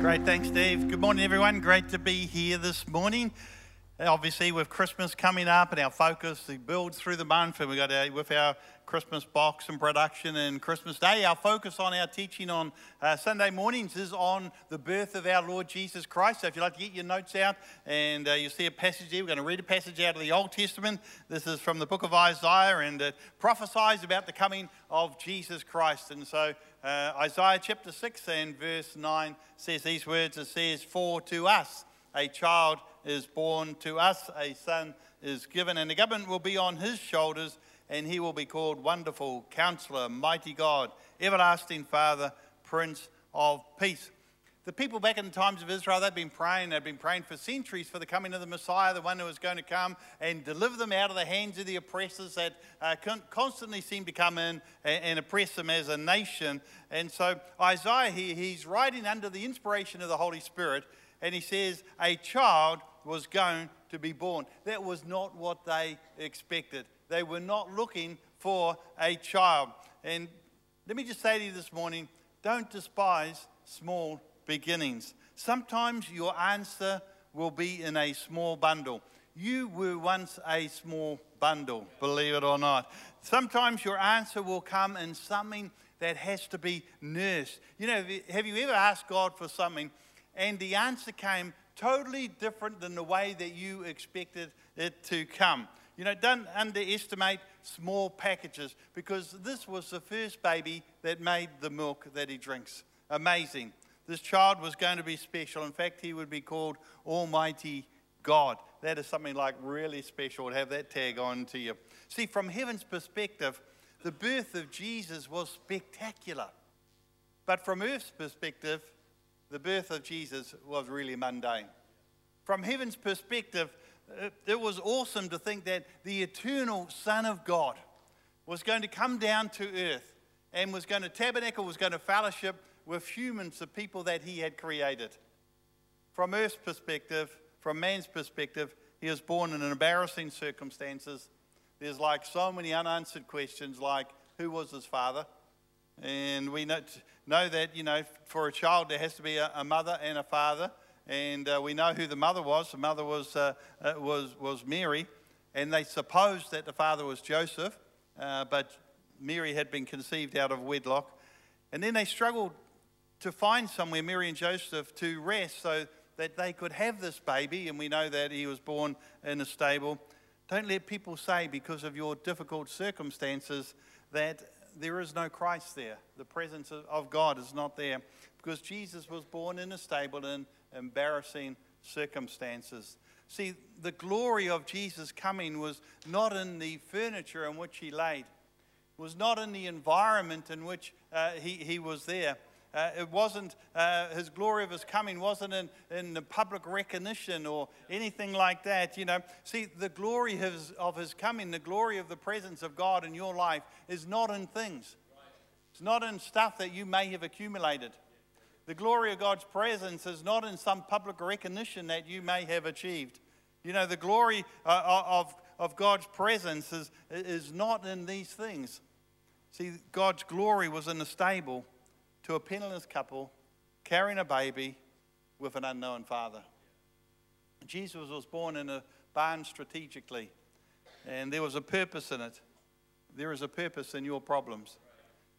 Great, thanks, Steve. Good morning, everyone. Great to be here this morning. Obviously, with Christmas coming up and our focus the build through the month, and we got our, with our Christmas box and production and Christmas Day, our focus on our teaching on uh, Sunday mornings is on the birth of our Lord Jesus Christ. So, if you'd like to get your notes out and uh, you see a passage here, we're going to read a passage out of the Old Testament. This is from the book of Isaiah, and it prophesies about the coming of Jesus Christ. And so, uh, Isaiah chapter 6 and verse 9 says these words It says, For to us a child is born, to us a son is given, and the government will be on his shoulders, and he will be called Wonderful, Counselor, Mighty God, Everlasting Father, Prince of Peace. The people back in the times of Israel, they'd been praying, they'd been praying for centuries for the coming of the Messiah, the one who was going to come and deliver them out of the hands of the oppressors that uh, constantly seemed to come in and, and, oppress them as a nation. And so Isaiah here, he's writing under the inspiration of the Holy Spirit, and he says, A child was going to be born. That was not what they expected. They were not looking for a child. And let me just say to you this morning don't despise small beginnings. Sometimes your answer will be in a small bundle. You were once a small bundle, believe it or not. Sometimes your answer will come in something that has to be nursed. You know, have you ever asked God for something and the answer came totally different than the way that you expected it to come? You know, don't underestimate small packages because this was the first baby that made the milk that he drinks. Amazing. This child was going to be special. In fact, he would be called Almighty God. That is something like really special to have that tag on to you. See, from heaven's perspective, the birth of Jesus was spectacular. But from earth's perspective, the birth of Jesus was really mundane. From heaven's perspective, it was awesome to think that the eternal Son of God was going to come down to earth and was going to tabernacle, was going to fellowship with humans, the people that he had created. From Earth's perspective, from man's perspective, he was born in embarrassing circumstances. There's like so many unanswered questions, like who was his father? And we know, that, you know, for a child, there has to be a, a mother and a father. And uh, we know who the mother was. The mother was, uh, uh, was, was Mary. And they supposed that the father was Joseph, uh, but Mary had been conceived out of wedlock. And then they struggled to find somewhere Mary and Joseph to rest so that they could have this baby, and we know that he was born in a stable. Don't let people say, because of your difficult circumstances, that there is no Christ there. The presence of God is not there. Because Jesus was born in a stable in embarrassing circumstances. See, the glory of Jesus coming was not in the furniture in which he laid, was not in the environment in which uh, he, he was there. Uh, it wasn't, uh, his glory of his coming wasn't in, in the public recognition or anything like that, you know. See, the glory of his, of his coming, the glory of the presence of God in your life is not in things. It's not in stuff that you may have accumulated. The glory of God's presence is not in some public recognition that you may have achieved. You know, the glory uh, of, of God's presence is, is not in these things. See, God's glory was in the stable to a penniless couple carrying a baby with an unknown father. Jesus was born in a barn strategically, and there was a purpose in it. There is a purpose in your problems.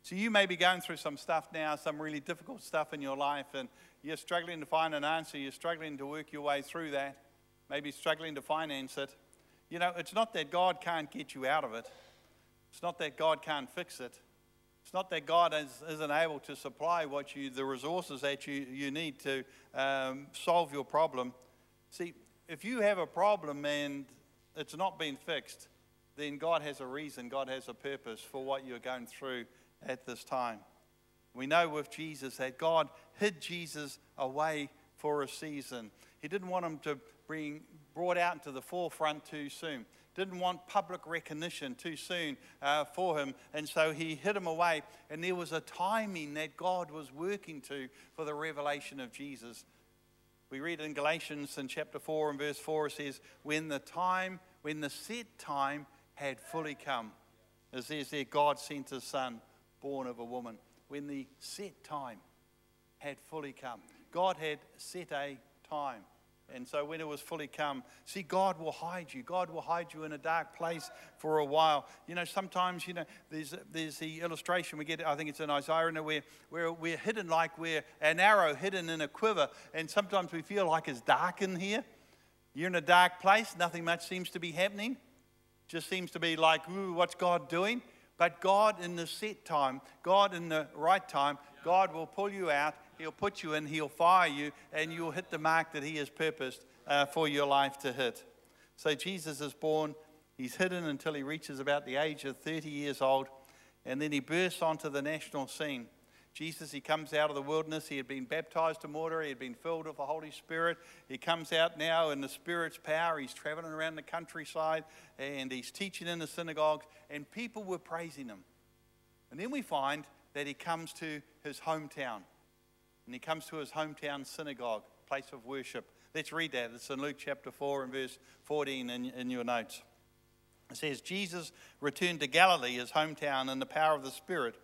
So you may be going through some stuff now, some really difficult stuff in your life, and you're struggling to find an answer. You're struggling to work your way through that, maybe struggling to finance it. You know, it's not that God can't get you out of it. It's not that God can't fix it. It's not that God is, isn't able to supply what you, the resources that you, you need to um, solve your problem. See, if you have a problem and it's not been fixed, then God has a reason, God has a purpose for what you're going through at this time. We know with Jesus that God hid Jesus away for a season. He didn't want him to bring brought out into the forefront too soon didn't want public recognition too soon uh, for him, and so he hid him away. And there was a timing that God was working to for the revelation of Jesus. We read in Galatians in chapter 4 and verse 4, it says, When the time, when the set time had fully come, it says there, God sent his son, born of a woman. When the set time had fully come. God had set a time. And so when it was fully come, see, God will hide you. God will hide you in a dark place for a while. You know, sometimes, you know, there's, there's the illustration we get, I think it's in Isaiah, where, where we're hidden like we're an arrow hidden in a quiver. And sometimes we feel like it's dark in here. You're in a dark place, nothing much seems to be happening. Just seems to be like, ooh, what's God doing? But God in the set time, God in the right time, God will pull you out He'll put you in, He'll fire you, and you'll hit the mark that He has purposed uh, for your life to hit. So Jesus is born. He's hidden until he reaches about the age of 30 years old, and then he bursts onto the national scene. Jesus, he comes out of the wilderness. He had been baptized in water. He had been filled with the Holy Spirit. He comes out now in the Spirit's power. He's traveling around the countryside and he's teaching in the synagogues, and people were praising him. And then we find that he comes to his hometown and he comes to his hometown synagogue, place of worship. Let's read that. It's in Luke chapter 4 and verse 14 in, in your notes. It says, Jesus returned to Galilee, his hometown, in the power of the Spirit.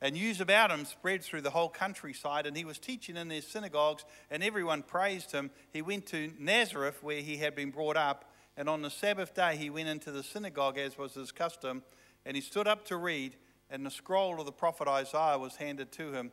And news about him spread through the whole countryside, and he was teaching in their synagogues, and everyone praised him. He went to Nazareth, where he had been brought up, and on the Sabbath day he went into the synagogue, as was his custom, and he stood up to read, and the scroll of the prophet Isaiah was handed to him.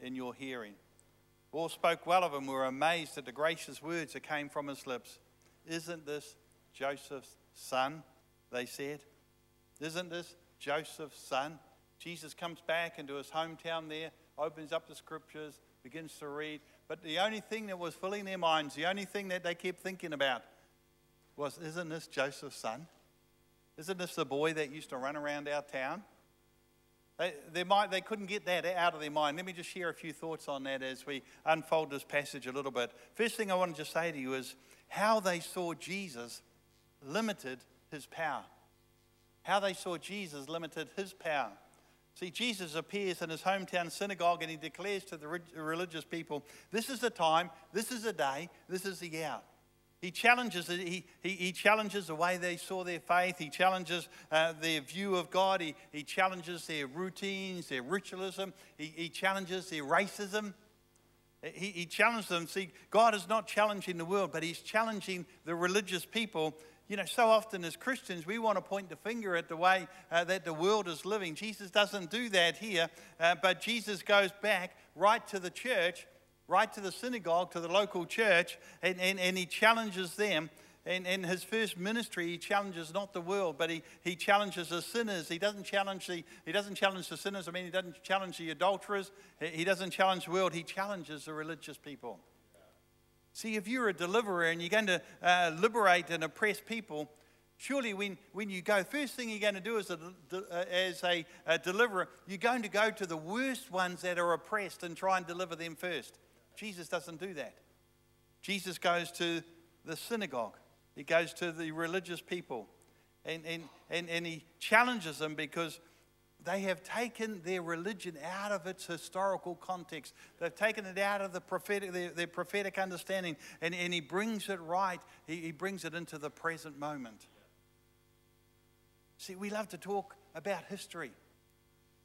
in your hearing. All spoke well of him, were amazed at the gracious words that came from his lips. Isn't this Joseph's son? They said. Isn't this Joseph's son? Jesus comes back into his hometown there, opens up the scriptures, begins to read. But the only thing that was filling their minds, the only thing that they kept thinking about was, Isn't this Joseph's son? Isn't this the boy that used to run around our town? They, they, might, they couldn't get that out of their mind. Let me just share a few thoughts on that as we unfold this passage a little bit. First thing I want to just say to you is how they saw Jesus limited his power. How they saw Jesus limited his power. See, Jesus appears in his hometown synagogue and he declares to the religious people, This is the time, this is the day, this is the hour. He challenges, he, he, he, challenges the way they saw their faith. He challenges uh, their view of God. He, he challenges their routines, their ritualism. He, he challenges their racism. He, he challenged them. See, God is not challenging the world, but He's challenging the religious people. You know, so often as Christians, we want to point the finger at the way uh, that the world is living. Jesus doesn't do that here, uh, but Jesus goes back right to the church right to the synagogue, to the local church, and, and, and he challenges them. And in his first ministry, he challenges not the world, but he, he challenges the sinners. He doesn't challenge the, he doesn't challenge the sinners. I mean, he doesn't challenge the adulterers. He doesn't challenge the world. He challenges the religious people. See, if you're a deliverer and you're going to uh, liberate and oppress people, surely when, when you go, first thing you're going to do as a, as a, a deliverer, you're going to go to the worst ones that are oppressed and try and deliver them first. Jesus doesn't do that. Jesus goes to the synagogue, he goes to the religious people, and, and, and, and he challenges them because they have taken their religion out of its historical context. They've taken it out of the prophetic, their, their prophetic understanding, and, and he brings it right. He, he brings it into the present moment. See, we love to talk about history.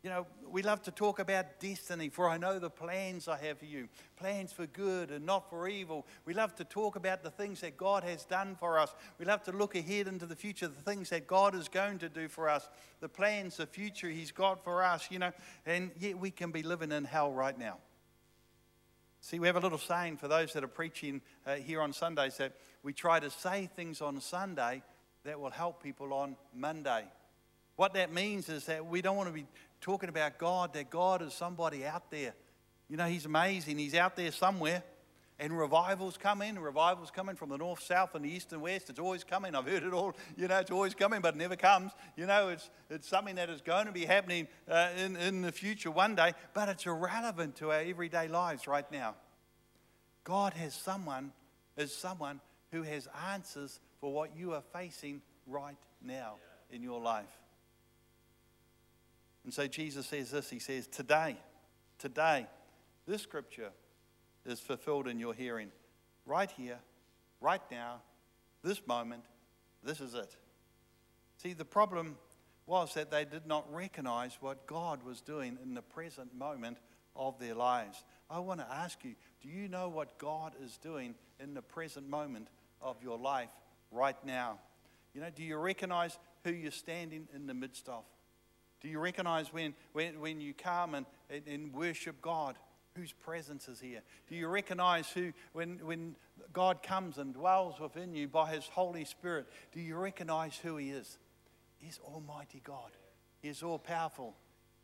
You know, we love to talk about destiny, for I know the plans I have for you plans for good and not for evil. We love to talk about the things that God has done for us. We love to look ahead into the future, the things that God is going to do for us, the plans, the future He's got for us, you know, and yet we can be living in hell right now. See, we have a little saying for those that are preaching uh, here on Sundays that we try to say things on Sunday that will help people on Monday. What that means is that we don't want to be talking about God, that God is somebody out there. You know, He's amazing. He's out there somewhere. And revivals come in, revivals coming from the north, south, and the east and west. It's always coming. I've heard it all. You know, it's always coming, but it never comes. You know, it's, it's something that is going to be happening uh, in, in the future one day, but it's irrelevant to our everyday lives right now. God has someone, is someone who has answers for what you are facing right now in your life. And so Jesus says this He says, Today, today, this scripture is fulfilled in your hearing. Right here, right now, this moment, this is it. See, the problem was that they did not recognize what God was doing in the present moment of their lives. I want to ask you do you know what God is doing in the present moment of your life right now? You know, do you recognize who you're standing in the midst of? Do you recognize when, when, when you come and, and, and worship God, whose presence is here? Do you recognize who, when, when God comes and dwells within you by His Holy Spirit, do you recognize who He is? He's Almighty God, He is all powerful.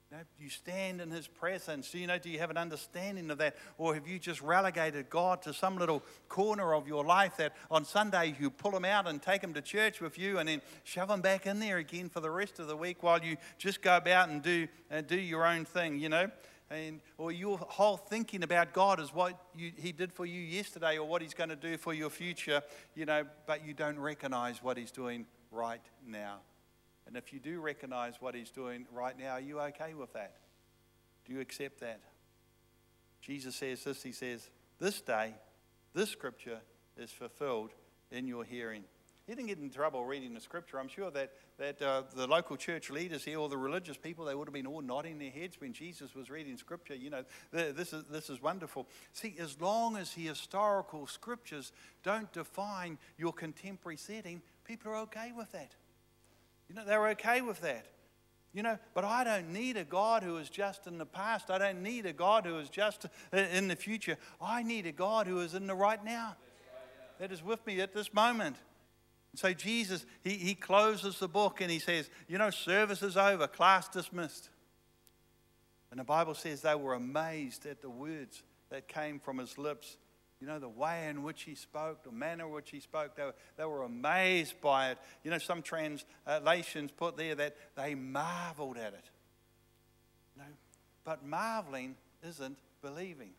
You, know, you stand in His presence. Do you know? Do you have an understanding of that, or have you just relegated God to some little corner of your life that on Sunday you pull Him out and take Him to church with you, and then shove Him back in there again for the rest of the week while you just go about and do do your own thing? You know, and or your whole thinking about God is what you, He did for you yesterday, or what He's going to do for your future. You know, but you don't recognize what He's doing right now. And if you do recognize what he's doing right now, are you okay with that? Do you accept that? Jesus says this He says, This day, this scripture is fulfilled in your hearing. He didn't get in trouble reading the scripture. I'm sure that, that uh, the local church leaders here, or the religious people, they would have been all nodding their heads when Jesus was reading scripture. You know, this is, this is wonderful. See, as long as the historical scriptures don't define your contemporary setting, people are okay with that. You know, they're okay with that. You know, but I don't need a God who is just in the past. I don't need a God who is just in the future. I need a God who is in the right now, that is with me at this moment. So Jesus, he, he closes the book and he says, You know, service is over, class dismissed. And the Bible says they were amazed at the words that came from his lips you know, the way in which he spoke, the manner in which he spoke, they were, they were amazed by it. You know, some translations put there that they marveled at it. No, but marveling isn't believing.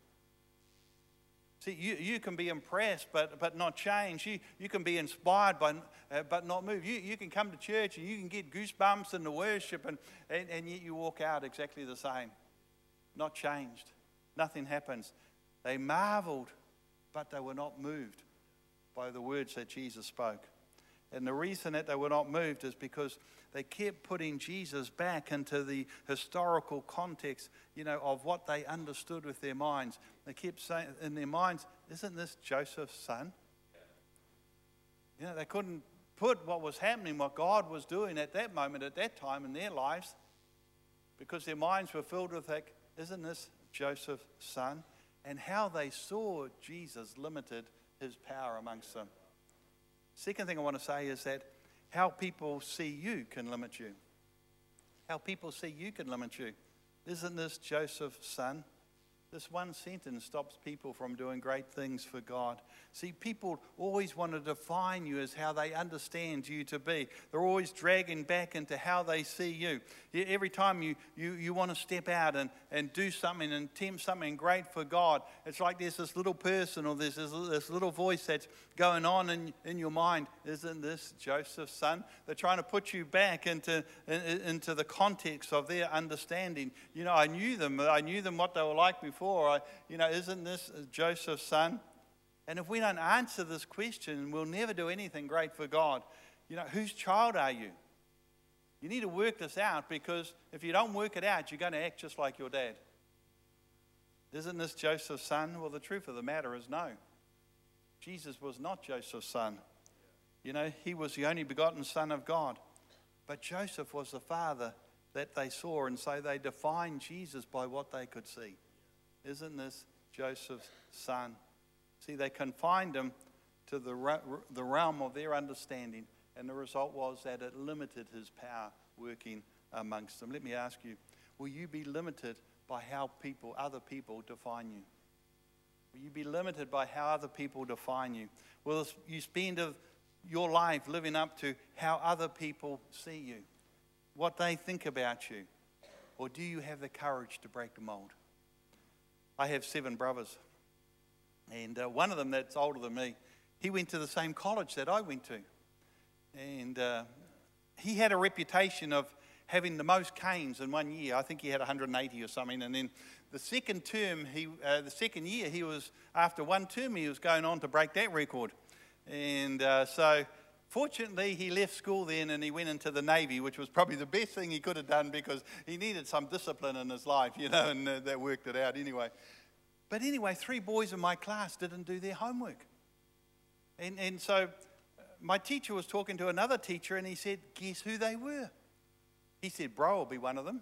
See, you, you can be impressed but, but not change. You, you can be inspired but, uh, but not move. You, you can come to church and you can get goosebumps in the worship, and, and, and yet you walk out exactly the same. Not changed. Nothing happens. They marveled but they were not moved by the words that Jesus spoke. And the reason that they were not moved is because they kept putting Jesus back into the historical context, you know, of what they understood with their minds. They kept saying in their minds, isn't this Joseph's son? You know, they couldn't put what was happening, what God was doing at that moment, at that time in their lives, because their minds were filled with like, isn't this Joseph's son? And how they saw Jesus limited his power amongst them. Second thing I want to say is that how people see you can limit you. How people see you can limit you. Isn't this Joseph's son? This one sentence stops people from doing great things for God. See, people always want to define you as how they understand you to be. They're always dragging back into how they see you. Every time you, you, you want to step out and, and do something and attempt something great for God, it's like there's this little person or there's this, little voice that's going on in, in your mind. Isn't this Joseph's son? They're trying to put you back into, in, into the context of their understanding. You know, I knew them. I knew them what they were like before. I, you know, isn't this Joseph's son? And if we don't answer this question, we'll never do anything great for God. You know, whose child are you? You need to work this out because if you don't work it out, you're going to act just like your dad. Isn't this Joseph's son? Well, the truth of the matter is no. Jesus was not Joseph's son. You know, he was the only begotten son of God. But Joseph was the father that they saw, and so they defined Jesus by what they could see. Isn't this Joseph's son? See, they confined him to the, the realm of their understanding, and the result was that it limited his power working amongst them. Let me ask you will you be limited by how people, other people, define you? Will you be limited by how other people define you? Will you spend your life living up to how other people see you, what they think about you? Or do you have the courage to break the mold? I have seven brothers. And uh, one of them that's older than me, he went to the same college that I went to. And uh, he had a reputation of having the most canes in one year. I think he had 180 or something. And then the second term, he, uh, the second year, he was, after one term, he was going on to break that record. And uh, so, fortunately, he left school then and he went into the Navy, which was probably the best thing he could have done because he needed some discipline in his life, you know, and uh, that worked it out anyway. But anyway, three boys in my class didn't do their homework. And, and so, my teacher was talking to another teacher and he said, Guess who they were? He said, Bro will be one of them.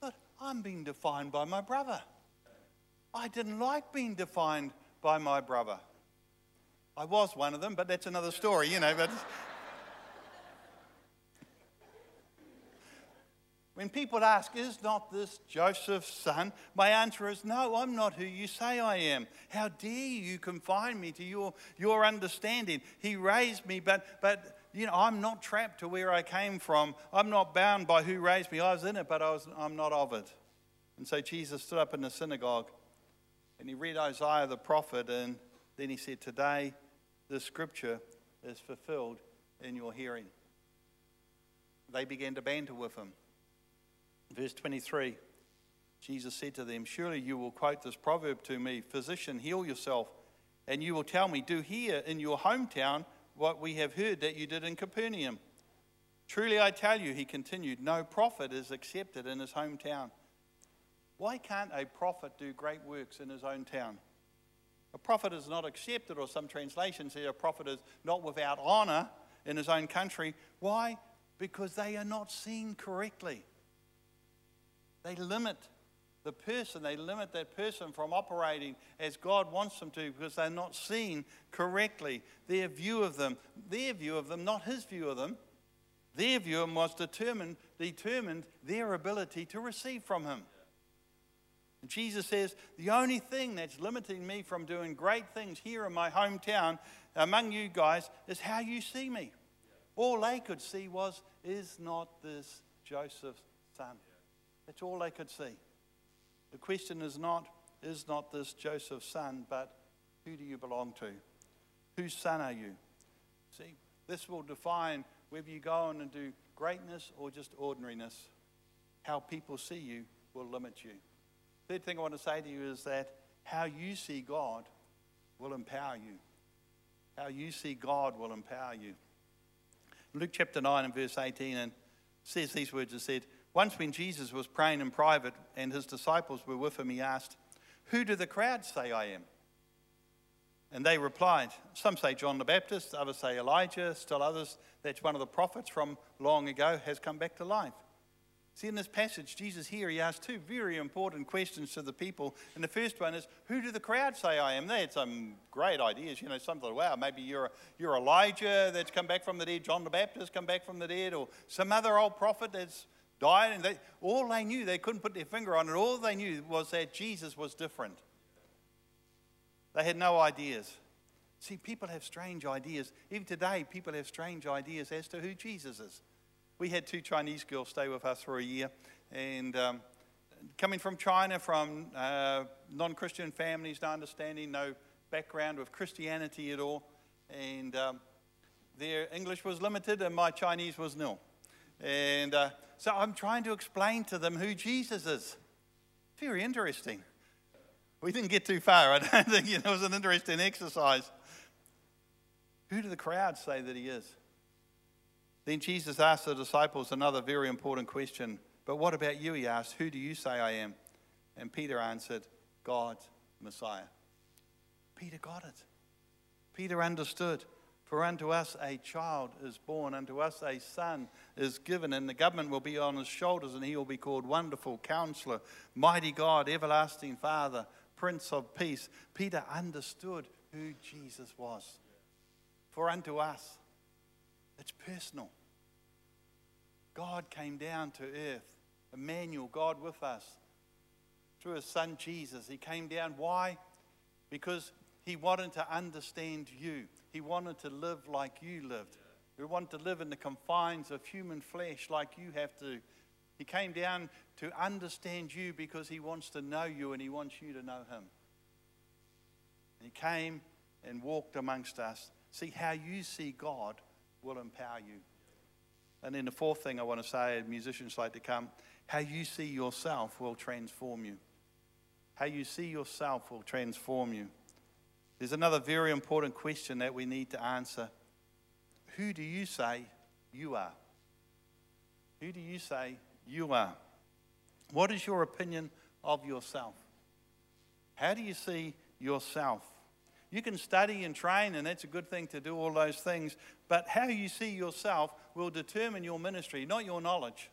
But I'm being defined by my brother. I didn't like being defined by my brother. I was one of them, but that's another story, you know. But when people ask, Is not this Joseph's son? My answer is, No, I'm not who you say I am. How dare you confine me to your, your understanding? He raised me, but, but you know, I'm not trapped to where I came from. I'm not bound by who raised me. I was in it, but I was, I'm not of it. And so Jesus stood up in the synagogue and he read Isaiah the prophet, and then he said, Today this scripture is fulfilled in your hearing. They began to banter with him. Verse 23 Jesus said to them, Surely you will quote this proverb to me Physician, heal yourself. And you will tell me, Do here in your hometown what we have heard that you did in Capernaum. Truly I tell you, he continued, no prophet is accepted in his hometown. Why can't a prophet do great works in his own town? A prophet is not accepted, or some translations say a prophet is not without honor in his own country. Why? Because they are not seen correctly. They limit the person, they limit that person from operating as God wants them to because they're not seen correctly. Their view of them, their view of them, not his view of them, their view of them was determined, determined their ability to receive from him. And Jesus says, The only thing that's limiting me from doing great things here in my hometown among you guys is how you see me. All they could see was, Is not this Joseph's son? That's all they could see. The question is not, is not this Joseph's son, but who do you belong to? Whose son are you? See, this will define whether you go on and do greatness or just ordinariness. How people see you will limit you. Third thing I want to say to you is that how you see God will empower you. How you see God will empower you. Luke chapter 9 and verse 18 and says these words it said, once, when Jesus was praying in private and his disciples were with him, he asked, Who do the crowd say I am? And they replied, Some say John the Baptist, others say Elijah, still others, that's one of the prophets from long ago, has come back to life. See, in this passage, Jesus here, he asked two very important questions to the people. And the first one is, Who do the crowd say I am? They had some great ideas. You know, something, wow, maybe you're, you're Elijah that's come back from the dead, John the Baptist come back from the dead, or some other old prophet that's died, and they, all they knew, they couldn't put their finger on it, all they knew was that Jesus was different. They had no ideas. See, people have strange ideas. Even today, people have strange ideas as to who Jesus is. We had two Chinese girls stay with us for a year, and um, coming from China, from uh, non Christian families, no understanding, no background with Christianity at all, and um, their English was limited, and my Chinese was nil. And uh, so I'm trying to explain to them who Jesus is. Very interesting. We didn't get too far. I don't think it was an interesting exercise. Who do the crowd say that he is? Then Jesus asked the disciples another very important question. But what about you? He asked, Who do you say I am? And Peter answered, God's Messiah. Peter got it. Peter understood. For unto us a child is born, unto us a son is given, and the government will be on his shoulders, and he will be called Wonderful Counselor, Mighty God, Everlasting Father, Prince of Peace. Peter understood who Jesus was. For unto us, it's personal. God came down to earth, Emmanuel, God with us, through his son Jesus. He came down. Why? Because he wanted to understand you. He wanted to live like you lived. He wanted to live in the confines of human flesh like you have to. He came down to understand you because he wants to know you and he wants you to know him. He came and walked amongst us. See, how you see God will empower you. And then the fourth thing I want to say, musicians like to come, how you see yourself will transform you. How you see yourself will transform you. There's another very important question that we need to answer. Who do you say you are? Who do you say you are? What is your opinion of yourself? How do you see yourself? You can study and train, and that's a good thing to do all those things, but how you see yourself will determine your ministry, not your knowledge.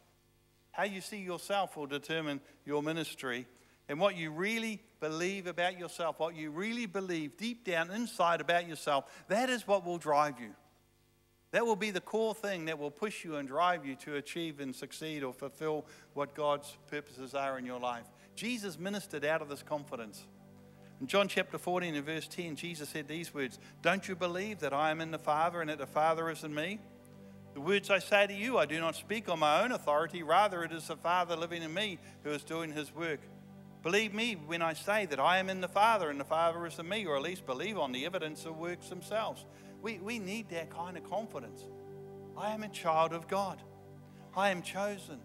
How you see yourself will determine your ministry. And what you really believe about yourself, what you really believe deep down inside about yourself, that is what will drive you. That will be the core thing that will push you and drive you to achieve and succeed or fulfill what God's purposes are in your life. Jesus ministered out of this confidence. In John chapter 14 and verse 10, Jesus said these words Don't you believe that I am in the Father and that the Father is in me? The words I say to you, I do not speak on my own authority. Rather, it is the Father living in me who is doing his work. Believe me when I say that I am in the Father and the Father is in me, or at least believe on the evidence of works themselves. We, we need that kind of confidence. I am a child of God. I am chosen.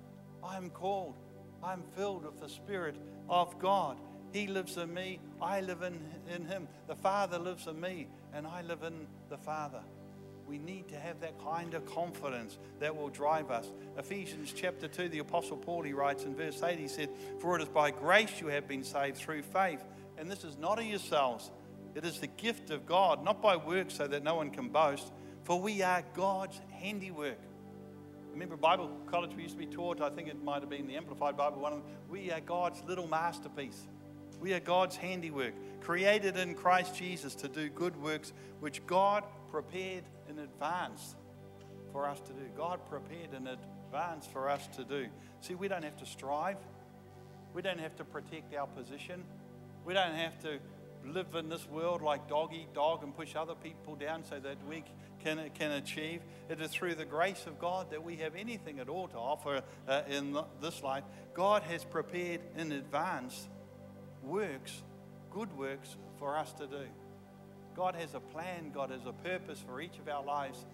I am called. I am filled with the Spirit of God. He lives in me. I live in, in Him. The Father lives in me, and I live in the Father. We need to have that kind of confidence that will drive us. Ephesians chapter 2, the Apostle Paul, he writes in verse 8, he said, For it is by grace you have been saved through faith. And this is not of yourselves, it is the gift of God, not by works, so that no one can boast. For we are God's handiwork. Remember, Bible college we used to be taught, I think it might have been the Amplified Bible, one of them, we are God's little masterpiece. We are God's handiwork, created in Christ Jesus to do good works which God prepared in advance for us to do. God prepared in advance for us to do. See, we don't have to strive, we don't have to protect our position, we don't have to live in this world like dog eat dog and push other people down so that we can, can achieve. It is through the grace of God that we have anything at all to offer uh, in this life. God has prepared in advance works, good works for us to do. God has a plan, God has a purpose for each of our lives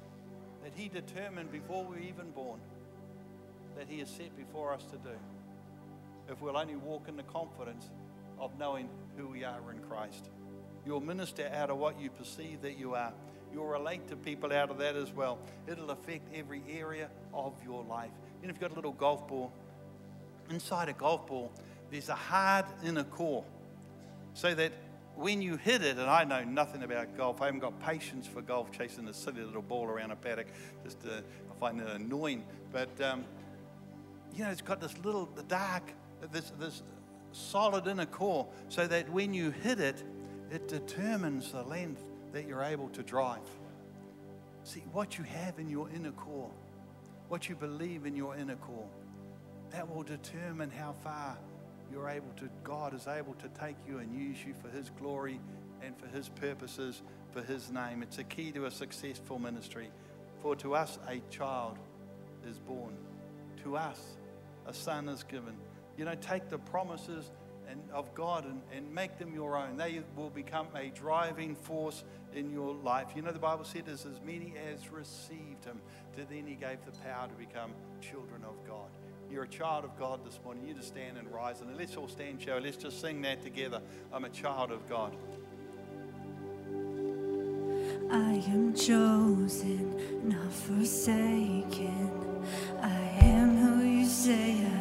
that He determined before we were even born, that He has set before us to do. If we'll only walk in the confidence of knowing who we are in Christ. You'll minister out of what you perceive that you are. You'll relate to people out of that as well. It'll affect every area of your life. You know, if you've got a little golf ball, inside a golf ball, there's a hard inner core. So that when you hit it, and I know nothing about golf, I haven't got patience for golf, chasing a silly little ball around a paddock. Just uh, I find it annoying. But um, you know, it's got this little the dark, this this solid inner core, so that when you hit it, it determines the length that you're able to drive. See, what you have in your inner core, what you believe in your inner core, that will determine how far you're able to, God is able to take you and use you for His glory and for His purposes, for His name. It's a key to a successful ministry. For to us a child is born, to us a son is given. You know, take the promises and of God and, and make them your own. They will become a driving force in your life. You know, the Bible said, as, many as received him, to then he gave the power to become children of God you're a child of God this morning, you just stand and rise. And let's all stand, Joe. Let's just sing that together. I'm a child of God. I am chosen, not forsaken. I am who you say I am.